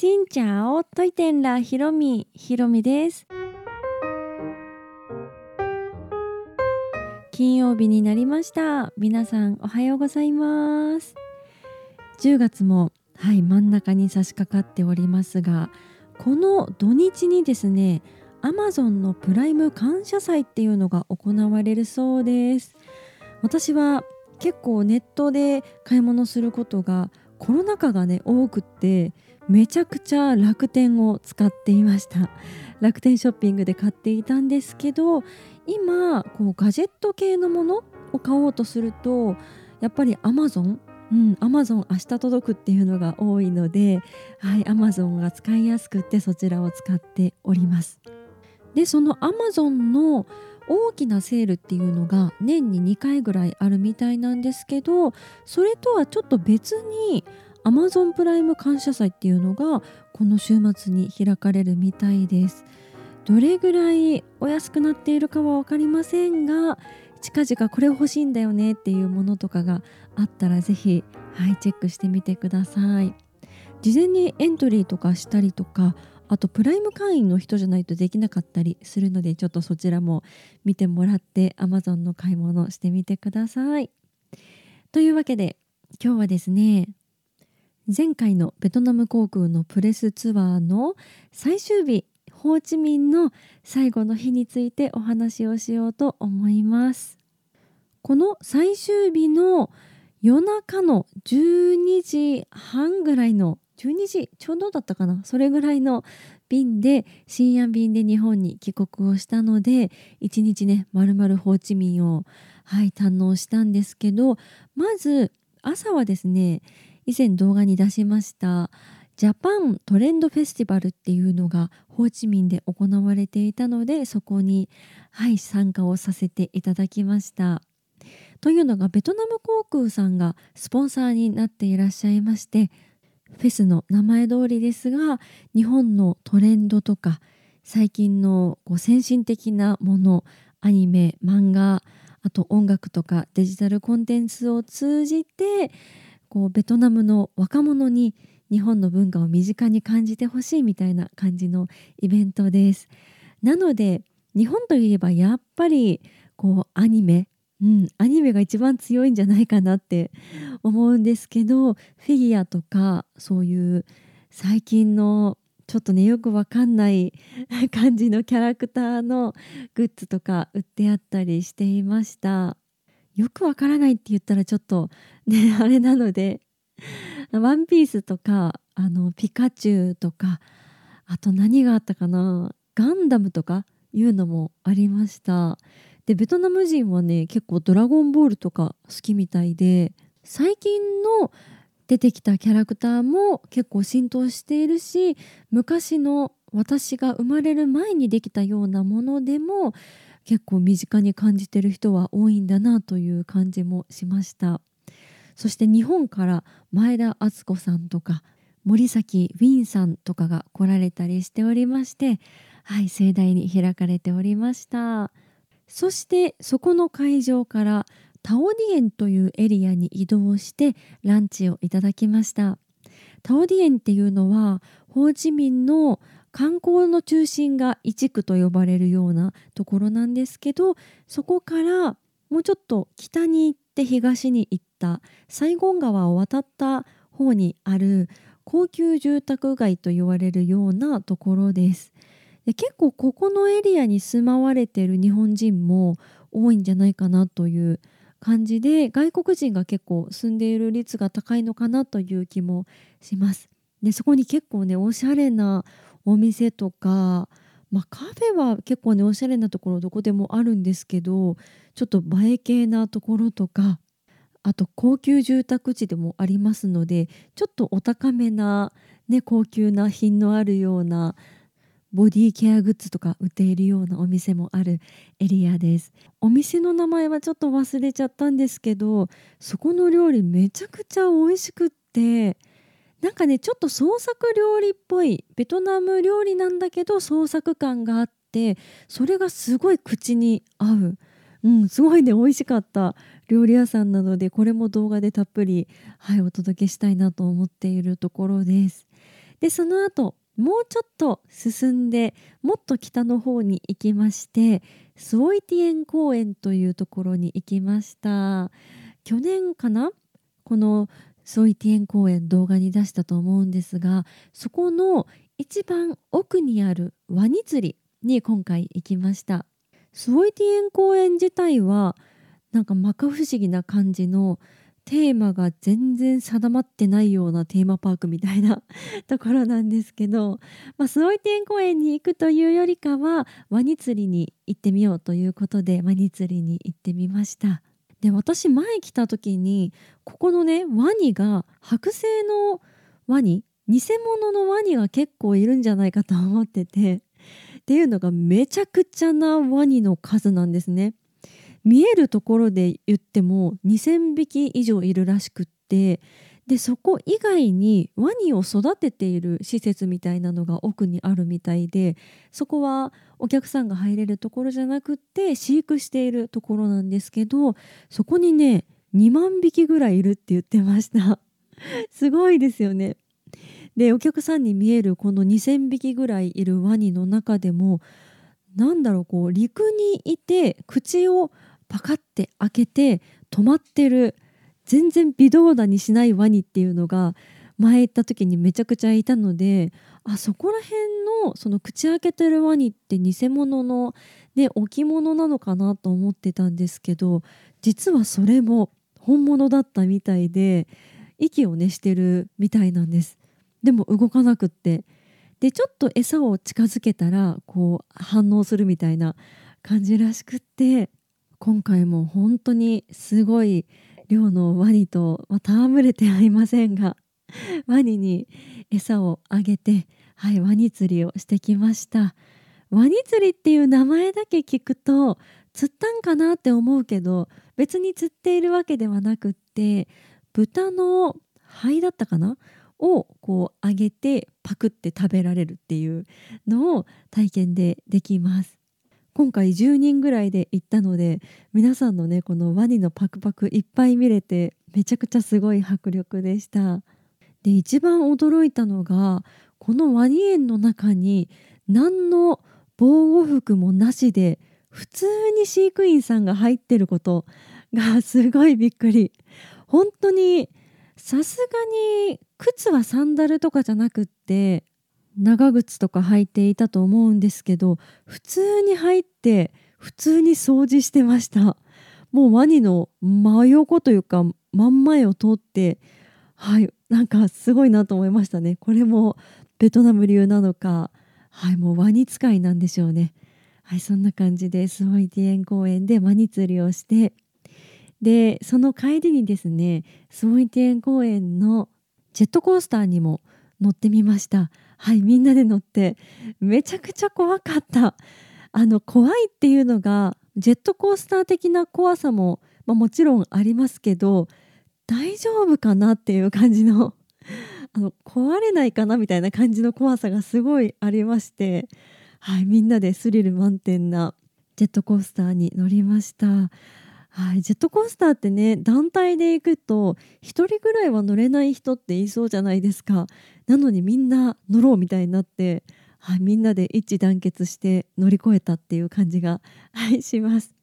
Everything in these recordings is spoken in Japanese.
しんちゃおといてんらひろみ。ひろみです。金曜日になりました。皆さんおはようございます。10月もはい真ん中に差し掛かっておりますがこの土日にですねアマゾンのプライム感謝祭っていうのが行われるそうです。私は結構ネットで買い物することがコロナ禍がね多くってめちゃくちゃ楽天を使っていました楽天ショッピングで買っていたんですけど今こうガジェット系のものを買おうとするとやっぱりアマゾンうん、アマゾン明日届くっていうのが多いので、はい、アマゾンが使いやすくてそちらを使っております。で、そのアマゾンの大きなセールっていうのが年に2回ぐらいあるみたいなんですけどそれとはちょっと別に Amazon プライム感謝祭っていうのがこの週末に開かれるみたいです。どれぐらいお安くなっているかは分かりませんが近々これ欲しいんだよねっていうものとかがあったら是非はいチェックしてみてください。事前にエントリーとかしたりとかあとプライム会員の人じゃないとできなかったりするのでちょっとそちらも見てもらって Amazon の買い物してみてください。というわけで今日はですね前回のベトナム航空のプレスツアーの最終日ホーチミンの最後の日についてお話をしようと思います。この最終日の夜中の12時半ぐらいの12時ちょうどだったかなそれぐらいの便で深夜便で日本に帰国をしたので一日ねまるまるホーチミンをはい堪能したんですけどまず朝はですね以前動画に出しましたジャパントレンドフェスティバルっていうのがホーチミンで行われていたのでそこにはい参加をさせていただきました。というのがベトナム航空さんがスポンサーになっていらっしゃいましてフェスの名前通りですが日本のトレンドとか最近のこう先進的なものアニメ漫画あと音楽とかデジタルコンテンツを通じてこうベトナムの若者に日本の文化を身近に感じてほしいみたいな感じのイベントです。なので日本といえばやっぱりこうアニメうん、アニメが一番強いんじゃないかなって思うんですけどフィギュアとかそういう最近のちょっとねよくわかんない 感じのキャラクターのグッズとか売ってあったりしていました。よくわからないって言ったらちょっとね あれなのでワンピースとかあのピカチュウとかあと何があったかなガンダムとかいうのもありました。でベトナム人はね結構「ドラゴンボール」とか好きみたいで最近の出てきたキャラクターも結構浸透しているし昔の私が生まれる前にできたようなものでも結構身近に感じてる人は多いんだなという感じもしましたそして日本から前田敦子さんとか森崎ウィンさんとかが来られたりしておりましてはい盛大に開かれておりました。そしてそこの会場からタオディエンというエリアに移動してランチをいただきましたタオディエンっていうのはホーチミンの観光の中心が一区と呼ばれるようなところなんですけどそこからもうちょっと北に行って東に行ったサイゴン川を渡った方にある高級住宅街と言われるようなところです。で結構ここのエリアに住まわれてる日本人も多いんじゃないかなという感じで外国人が結構住んでいる率が高いのかなという気もします。でそこに結構ねおしゃれなお店とか、まあ、カフェは結構ねおしゃれなところどこでもあるんですけどちょっと映え系なところとかあと高級住宅地でもありますのでちょっとお高めな、ね、高級な品のあるようなボディケアグッズとか売っているようなお店もあるエリアです。お店の名前はちょっと忘れちゃったんですけどそこの料理めちゃくちゃ美味しくってなんかねちょっと創作料理っぽいベトナム料理なんだけど創作感があってそれがすごい口に合う。うんすごいね美味しかった料理屋さんなのでこれも動画でたっぷりはいお届けしたいなと思っているところです。でその後もうちょっと進んでもっと北の方に行きましてスウォイティエン公園というところに行きました。去年かなこのスウォイティエン公園動画に出したと思うんですがそこの一番奥にあるワニ釣りに今回行きました。スウォイティエン公園自体はなんか摩訶不思議な感じのテーマが全然定まってないようなテーマパークみたいな ところなんですけど、まあ、スオイテン公園に行くというよりかはワニ釣りに行ってみようということでワニ釣りに行ってみました。で私前来た時にここのねワニが剥製のワニ偽物のワニが結構いるんじゃないかと思っててっていうのがめちゃくちゃなワニの数なんですね。見えるところで言っても2,000匹以上いるらしくってでそこ以外にワニを育てている施設みたいなのが奥にあるみたいでそこはお客さんが入れるところじゃなくって飼育しているところなんですけどそこにね2万匹ぐらいいるって言ってました。すごいですよね。でお客さんに見えるこの2,000匹ぐらいいるワニの中でもなんだろうこう陸にいて口をパカッて開けて止まってる全然微動だにしないワニっていうのが前行った時にめちゃくちゃいたのであそこら辺のその口開けてるワニって偽物の、ね、置物なのかなと思ってたんですけど実はそれも本物だったみたいで息をねしてるみたいなんです。でも動かなくって。でちょっと餌を近づけたらこう反応するみたいな感じらしくって。今回も本当にすごい量のワニと、まあ、戯れてはいませんが ワニに餌をあげて、はい、ワニ釣りをしてきました。ワニ釣りっていう名前だけ聞くと釣ったんかなって思うけど別に釣っているわけではなくって豚の肺だったかな？をこう揚げてパクって食べられるっていうのを体験でできます。今回10人ぐらいで行ったので皆さんのねこのワニのパクパクいっぱい見れてめちゃくちゃすごい迫力でした。で一番驚いたのがこのワニ園の中に何の防護服もなしで普通に飼育員さんが入ってることがすごいびっくり。本当にさすがに靴はサンダルとかじゃなくって長靴とか履いていたと思うんですけど普通に入って普通に掃除してました。もうワニの真横というか真ん前を通ってはいなんかすごいなと思いましたね。これもベトナム流なのかはいもうワニ使いなんでしょうね。はいそんな感じでスホイティエン公園でワニ釣りをしてでその帰りにですねスホイティエン公園のジェットコースターにも乗ってみました。はいみんなで乗ってめちゃくちゃ怖かったあの怖いっていうのがジェットコースター的な怖さも、まあ、もちろんありますけど大丈夫かなっていう感じの あの壊れないかなみたいな感じの怖さがすごいありまして、はい、みんなでスリル満点なジェットコースターに乗りました。はい、ジェットコースターってね団体で行くと1人ぐらいは乗れない人って言いそうじゃないですか。なのにみんな乗ろうみたいになって、はい、みんなで一致団結して乗り越えたっていう感じが、はい、します。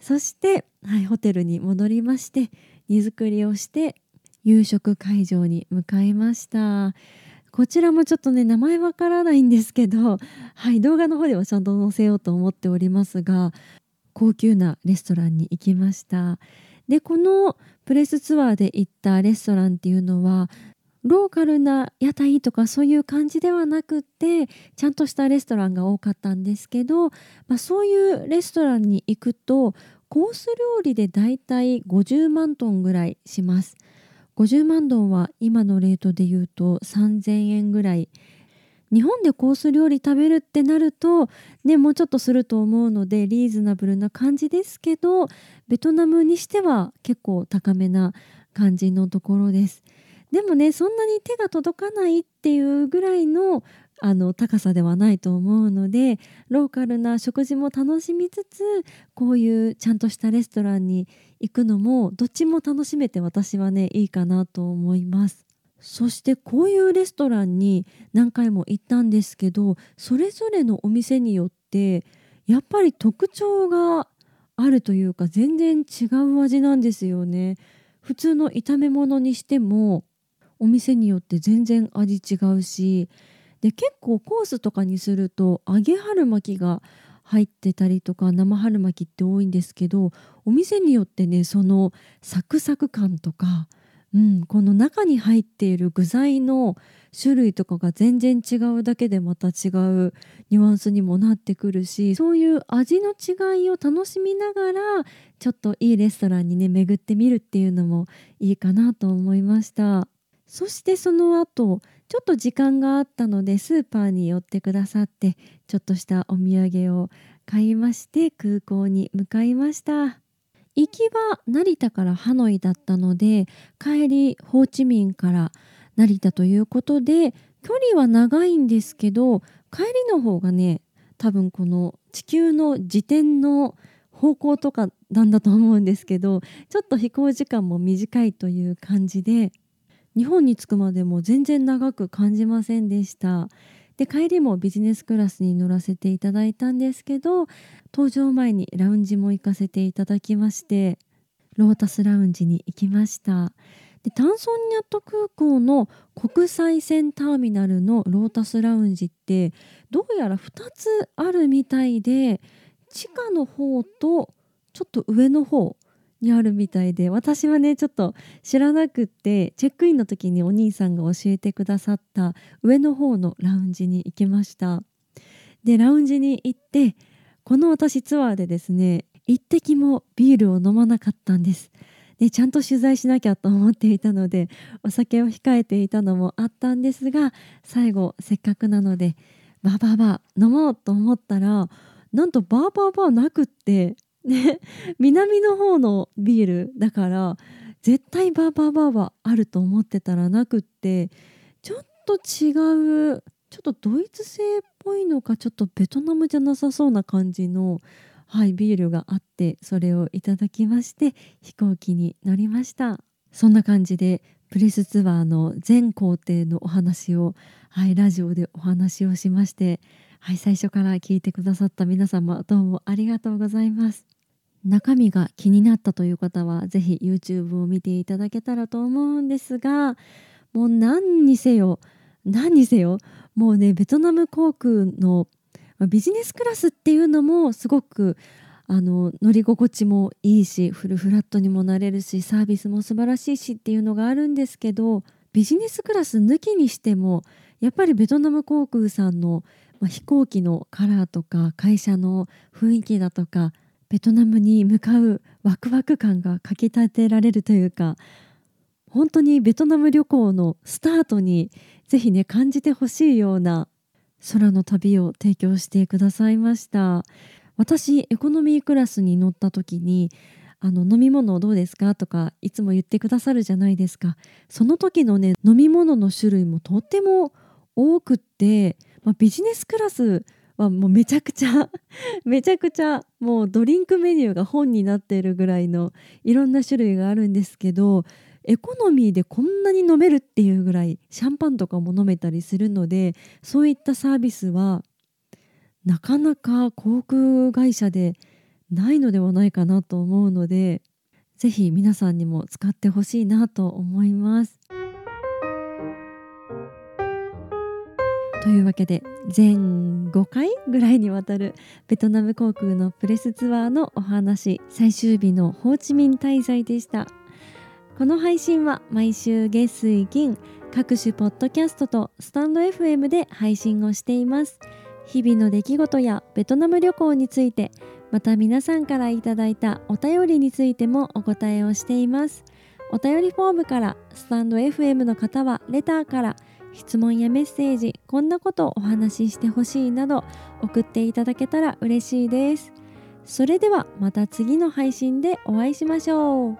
そして、はい、ホテルに戻りまして荷造りをして夕食会場に向かいました。こちらもちょっとね名前わからないんですけど、はい、動画の方ではちゃんと載せようと思っておりますが高級なレストランに行きました。でこのプレスツアーで行ったレストランっていうのはローカルな屋台とかそういう感じではなくってちゃんとしたレストランが多かったんですけど、まあ、そういうレストランに行くとコース料理でだいたい50万トンぐらいします。50万トンは今のレートで言うと3000円ぐらい日本でコース料理食べるってなるとねもうちょっとすると思うのでリーズナブルな感じですけどベトナムにしては結構高めな感じのところです。でもねそんなに手が届かないっていうぐらいのあの高さではないと思うのでローカルな食事も楽しみつつこういうちゃんとしたレストランに行くのもどっちも楽しめて私はねいいかなと思います。そしてこういうレストランに何回も行ったんですけどそれぞれのお店によってやっぱり特徴があるというか全然違う味なんですよね。普通の炒め物にしてもお店によって全然味違うしで結構コースとかにすると揚げ春巻きが入ってたりとか生春巻きって多いんですけどお店によってねそのサクサク感とか、うん、この中に入っている具材の種類とかが全然違うだけでまた違うニュアンスにもなってくるしそういう味の違いを楽しみながらちょっといいレストランにね巡ってみるっていうのもいいかなと思いました。そしてその後ちょっと時間があったのでスーパーに寄ってくださってちょっとしたお土産を買いまして空港に向かいました。行きは成田からハノイだったので帰りホーチミンから成田ということで距離は長いんですけど帰りの方がね多分この地球の自転の方向とかなんだと思うんですけどちょっと飛行時間も短いという感じで日本に着くまでも全然長く感じませんでした。で帰りもビジネスクラスに乗らせていただいたんですけど搭乗前にラウンジも行かせていただきましてロータスラウンジに行きました。でタンソニャット空港の国際線ターミナルのロータスラウンジってどうやら2つあるみたいで地下の方とちょっと上の方にあるみたいで私はねちょっと知らなくってチェックインの時にお兄さんが教えてくださった上の方のラウンジに行きました。でラウンジに行ってこの私ツアーでですね一滴もビールを飲まなかったんです。でちゃんと取材しなきゃと思っていたのでお酒を控えていたのもあったんですが最後せっかくなのでバーバーバー飲もうと思ったらなんとバーバーバーなくってね。南の方のビールだから絶対バーバーバーはあると思ってたらなくってちょっと違うちょっとドイツ製っぽいのかちょっとベトナムじゃなさそうな感じのはい、ビールがあってそれをいただきまして飛行機に乗りました。そんな感じでプレスツアーの全工程のお話を、はい、ラジオでお話をしまして、はい、最初から聞いてくださった皆様どうもありがとうございます。中身が気になったという方はぜひ YouTube を見ていただけたらと思うんですがもう何にせよ何にせよもうねベトナム航空の、ビジネスクラスっていうのもすごくあの乗り心地もいいしフルフラットにもなれるしサービスも素晴らしいしっていうのがあるんですけどビジネスクラス抜きにしてもやっぱりベトナム航空さんの、まあ、飛行機のカラーとか会社の雰囲気だとかベトナムに向かうワクワク感がかきたてられるというか本当にベトナム旅行のスタートにぜひね感じてほしいような空の旅を提供してくださいました。私エコノミークラスに乗った時にあの飲み物どうですかとかいつも言ってくださるじゃないですか。その時のね飲み物の種類もとっても多くって、まあ、ビジネスクラスはもうめちゃくちゃ めちゃくちゃもうドリンクメニューが本になっているぐらいのいろんな種類があるんですけどエコノミーでこんなに飲めるっていうぐらいシャンパンとかも飲めたりするのでそういったサービスはなかなか航空会社でないのではないかなと思うのでぜひ皆さんにも使ってほしいなと思います。というわけで全5回ぐらいにわたるベトナム航空のプレスツアーのお話最終日のホーチミン滞在でした。この配信は毎週月水金各種ポッドキャストとスタンド FM で配信をしています日々の出来事やベトナム旅行についてまた皆さんからいただいたお便りについてもお答えをしていますお便りフォームからスタンド FM の方はレターから質問やメッセージこんなことをお話ししてほしいなど送っていただけたら嬉しいです。それではまた次の配信でお会いしましょう。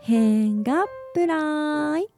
変がプライ